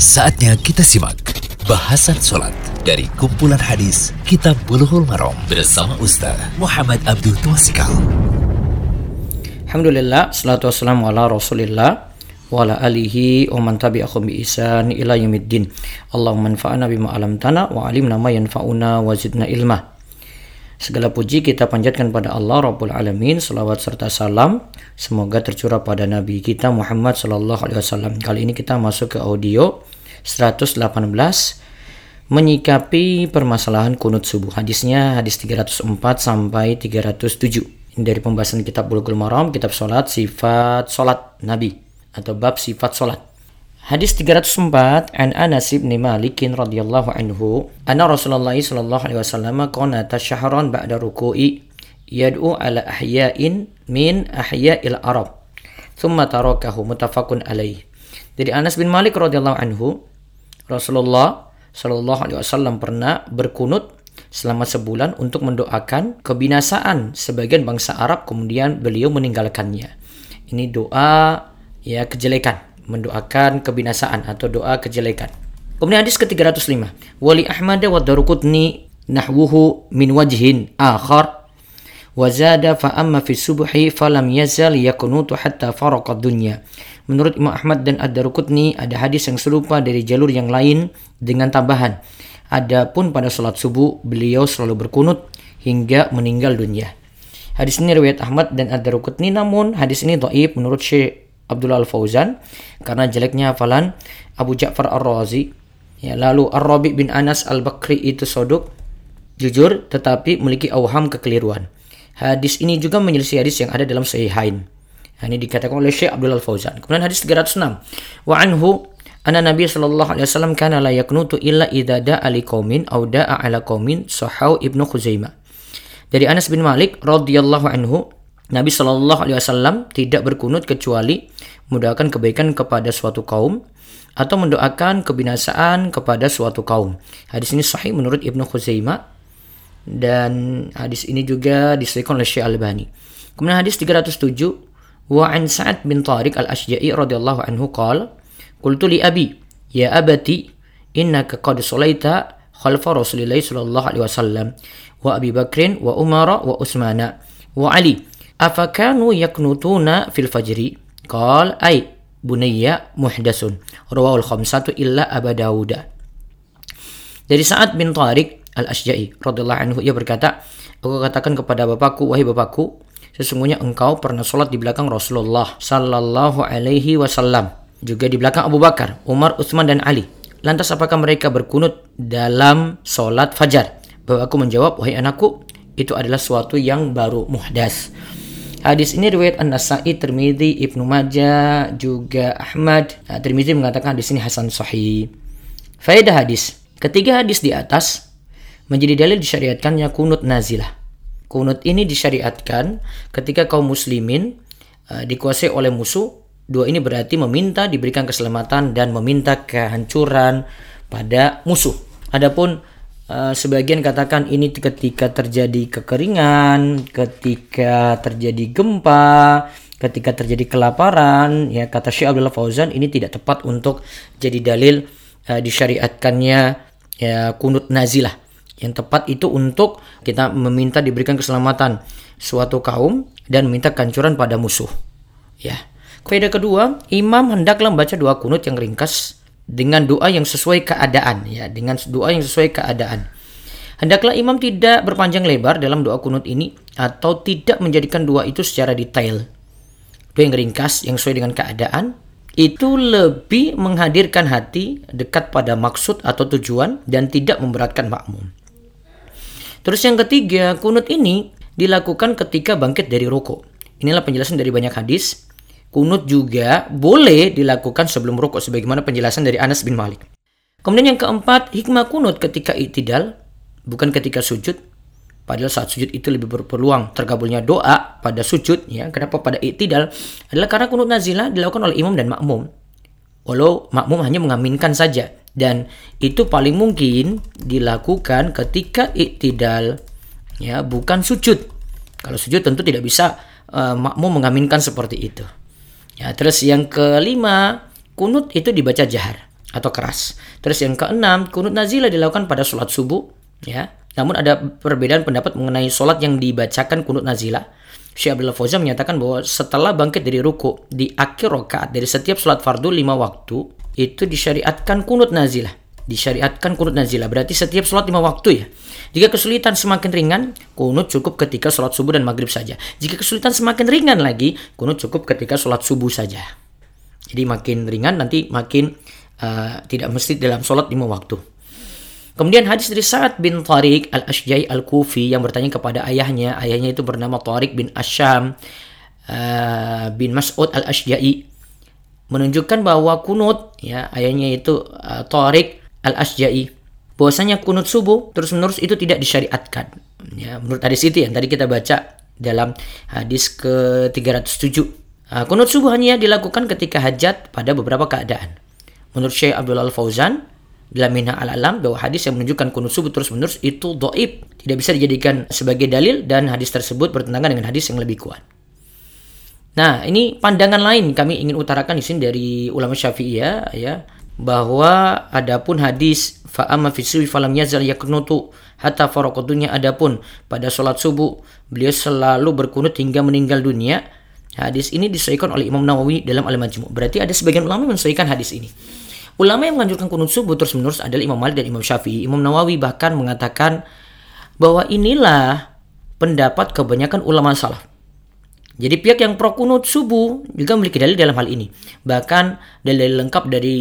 Saatnya kita simak bahasan sholat dari kumpulan hadis Kitab Bulughul Maram bersama Ustaz Muhammad Abdul Twasikal. Alhamdulillah, salatu wassalamu ala rasulillah wa ala alihi wa man tabi'ahum bi isan ila yaumiddin. Allahumma anfa'na bima alamtana wa alimna ma yanfa'una wa zidna ilma. Segala puji kita panjatkan pada Allah Rabbul Alamin, salawat serta salam semoga tercurah pada Nabi kita Muhammad Sallallahu Alaihi Wasallam. Kali ini kita masuk ke audio 118 menyikapi permasalahan kunut subuh. Hadisnya hadis 304 sampai 307. Ini dari pembahasan kitab Bulughul Maram, kitab salat, sifat salat Nabi atau bab sifat salat. Hadis 304 an Anas bin Malik radhiyallahu anhu anna Rasulullah sallallahu alaihi wasallam qanata syahran ba'da ruku'i yad'u ala ahya'in min ahya'il Arab thumma tarakahu muttafaqun alaih. Dari Anas bin Malik radhiyallahu anhu Rasulullah sallallahu alaihi wasallam pernah berkunut selama sebulan untuk mendoakan kebinasaan sebagian bangsa Arab kemudian beliau meninggalkannya. Ini doa ya kejelekan mendoakan kebinasaan atau doa kejelekan. Kemudian hadis ke-305. Wali Ahmad wa Darukutni nahwuhu min wajhin akhar wa zada fa amma fi subhi falam yazal yakunutu hatta faraqa dunya. Menurut Imam Ahmad dan Ad-Darukutni ada hadis yang serupa dari jalur yang lain dengan tambahan. Adapun pada salat subuh beliau selalu berkunut hingga meninggal dunia. Hadis ini riwayat Ahmad dan Ad-Darukutni namun hadis ini dhaif menurut Syekh Abdullah Al-Fauzan karena jeleknya hafalan Abu Ja'far Ar-Razi. Ya, lalu Ar-Rabi bin Anas Al-Bakri itu soduk, jujur tetapi memiliki awham kekeliruan. Hadis ini juga menyelisih hadis yang ada dalam Sahihain. Nah, ini dikatakan oleh Syekh Abdullah Al-Fauzan. Kemudian hadis 306. Wa anhu anna Nabi sallallahu alaihi wasallam kana la yaknutu illa idza da'a li qaumin aw da'a ala qaumin sahau Ibnu Khuzaimah. Dari Anas bin Malik radhiyallahu anhu Nabi Shallallahu Alaihi Wasallam tidak berkunut kecuali mendoakan kebaikan kepada suatu kaum atau mendoakan kebinasaan kepada suatu kaum. Hadis ini sahih menurut Ibnu Khuzaimah dan hadis ini juga disahihkan oleh Syekh Al-Albani. Kemudian hadis 307 wa an Sa'ad bin Tariq Al-Asja'i radhiyallahu anhu qala qultu li abi ya abati innaka qad salaita khalfa Rasulillah sallallahu alaihi wasallam wa Abi Bakrin wa Umar wa Utsmana wa Ali afakanu yaknutuna fil fajri qal ay bunayya muhdasun rawahul khamsatu illa Abu Dawud dari Sa'ad bin Tariq al-Asja'i radhiyallahu anhu ia berkata aku katakan kepada bapakku wahai bapakku sesungguhnya engkau pernah sholat di belakang Rasulullah sallallahu alaihi wasallam juga di belakang Abu Bakar, Umar, Utsman dan Ali. Lantas apakah mereka berkunut dalam sholat fajar? Bapakku menjawab, wahai anakku, itu adalah suatu yang baru muhdas. Hadis ini riwayat An-Nasa'i, Tirmidzi, Ibnu Majah, juga Ahmad. Nah, Tirmidzi mengatakan di sini hasan sahih. Faedah hadis. Ketiga hadis di atas menjadi dalil disyariatkannya kunut nazilah. Kunut ini disyariatkan ketika kaum muslimin uh, dikuasai oleh musuh. Dua ini berarti meminta diberikan keselamatan dan meminta kehancuran pada musuh. Adapun Uh, sebagian katakan ini ketika terjadi kekeringan, ketika terjadi gempa, ketika terjadi kelaparan, ya kata Syekh Abdullah Fauzan ini tidak tepat untuk jadi dalil uh, disyariatkannya ya kunut nazilah. Yang tepat itu untuk kita meminta diberikan keselamatan suatu kaum dan meminta kehancuran pada musuh. Ya. Kaidah kedua, imam hendaklah membaca doa kunut yang ringkas dengan doa yang sesuai keadaan ya dengan doa yang sesuai keadaan. Hendaklah imam tidak berpanjang lebar dalam doa kunut ini atau tidak menjadikan doa itu secara detail. Doa yang ringkas yang sesuai dengan keadaan itu lebih menghadirkan hati dekat pada maksud atau tujuan dan tidak memberatkan makmum. Terus yang ketiga kunut ini dilakukan ketika bangkit dari rokok inilah penjelasan dari banyak hadis Kunut juga boleh dilakukan sebelum rukuk sebagaimana penjelasan dari Anas bin Malik. Kemudian yang keempat, hikmah kunut ketika itidal bukan ketika sujud. Padahal saat sujud itu lebih berpeluang tergabulnya doa pada sujud ya. Kenapa pada itidal? Adalah karena kunut nazilah dilakukan oleh imam dan makmum. Walau makmum hanya mengaminkan saja dan itu paling mungkin dilakukan ketika itidal ya, bukan sujud. Kalau sujud tentu tidak bisa uh, makmum mengaminkan seperti itu. Ya, terus yang kelima, kunut itu dibaca jahar. atau keras. Terus yang keenam, kunut nazilah dilakukan pada sholat subuh, ya. Namun ada perbedaan pendapat mengenai sholat yang dibacakan kunut nazilah. Syekh Abdullah Fauzan menyatakan bahwa setelah bangkit dari ruku di akhir rakaat dari setiap sholat fardu lima waktu itu disyariatkan kunut nazilah. Disyariatkan kunut nazilah berarti setiap sholat lima waktu ya. Jika kesulitan semakin ringan, kunut cukup ketika sholat subuh dan maghrib saja. Jika kesulitan semakin ringan lagi, kunut cukup ketika sholat subuh saja. Jadi makin ringan nanti makin uh, tidak mesti dalam sholat lima waktu. Kemudian hadis dari Sa'ad bin Tariq al-Ashjai al-Kufi yang bertanya kepada ayahnya. Ayahnya itu bernama Tariq bin Asyam uh, bin Mas'ud al-Ashjai. Menunjukkan bahwa kunut, ya ayahnya itu uh, Tariq al-Ashjai. Bahwasanya kunut subuh terus-menerus itu tidak disyariatkan. Ya, menurut hadis itu yang tadi kita baca dalam hadis ke-307. Uh, kunut subuh hanya dilakukan ketika hajat pada beberapa keadaan. Menurut Syekh Abdullah Al-Fauzan, dalam minha al-alam bahwa hadis yang menunjukkan kunut subuh terus menerus itu doib tidak bisa dijadikan sebagai dalil dan hadis tersebut bertentangan dengan hadis yang lebih kuat. Nah ini pandangan lain kami ingin utarakan di sini dari ulama syafi'iyah ya bahwa adapun hadis fa'ama fi falam yazal yaknutu hatta faraqatunya adapun pada sholat subuh beliau selalu berkunut hingga meninggal dunia hadis ini disesuaikan oleh Imam Nawawi dalam Al-Majmu' berarti ada sebagian ulama yang menyesuaikan hadis ini Ulama yang menganjurkan kunut subuh terus menerus adalah Imam Malik dan Imam Syafi'i. Imam Nawawi bahkan mengatakan bahwa inilah pendapat kebanyakan ulama salaf. Jadi pihak yang pro kunut subuh juga memiliki dalil dalam hal ini. Bahkan dalil lengkap dari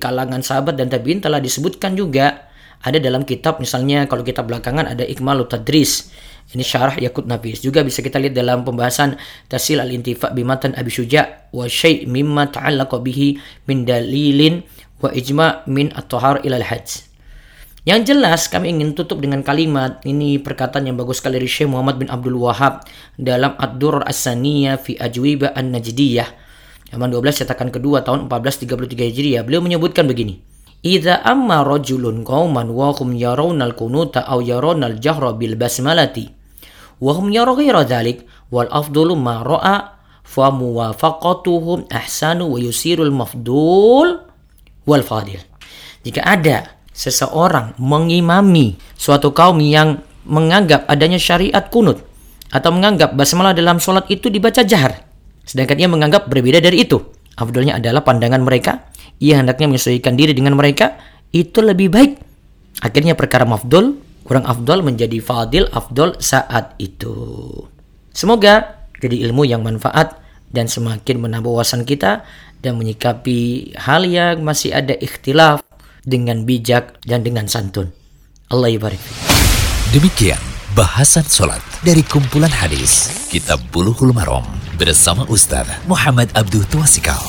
kalangan sahabat dan tabiin telah disebutkan juga ada dalam kitab misalnya kalau kitab belakangan ada Ikmalut Tadris ini syarah Yakut Nafis. Juga bisa kita lihat dalam pembahasan Tasil al-Intifa bimatan Abi Syuja wa syai' mimma ta'allaqa bihi min dalilin wa ijma' min at-tahar ila al-hajj. Yang jelas kami ingin tutup dengan kalimat ini perkataan yang bagus sekali dari Syekh Muhammad bin Abdul Wahab dalam Ad-Durr As-Saniyah fi Ajwiba An-Najdiyah. Halaman 12 cetakan kedua tahun 1433 Hijriah. Beliau menyebutkan begini. Idza amma rajulun qauman wa hum yarawna al-qunuta aw yarawna al-jahra bil basmalati wa hum yara ghaira dhalik wal afdalu ma ra'a fa muwafaqatuhum ahsanu wa yusirul mafdul wal fadil. Jika ada seseorang mengimami suatu kaum yang menganggap adanya syariat kunut atau menganggap basmalah dalam sholat itu dibaca jahar, sedangkan ia menganggap berbeda dari itu. Afdolnya adalah pandangan mereka, ia hendaknya menyesuaikan diri dengan mereka, itu lebih baik. Akhirnya perkara mafdul, kurang afdol menjadi fadil afdol saat itu. Semoga jadi ilmu yang manfaat dan semakin menambah wawasan kita dan menyikapi hal yang masih ada ikhtilaf dengan bijak dan dengan santun. Allah ibarik. Demikian bahasan sholat dari kumpulan hadis Kitab Bulughul Maram bersama Ustaz Muhammad Abdul Tuasikal.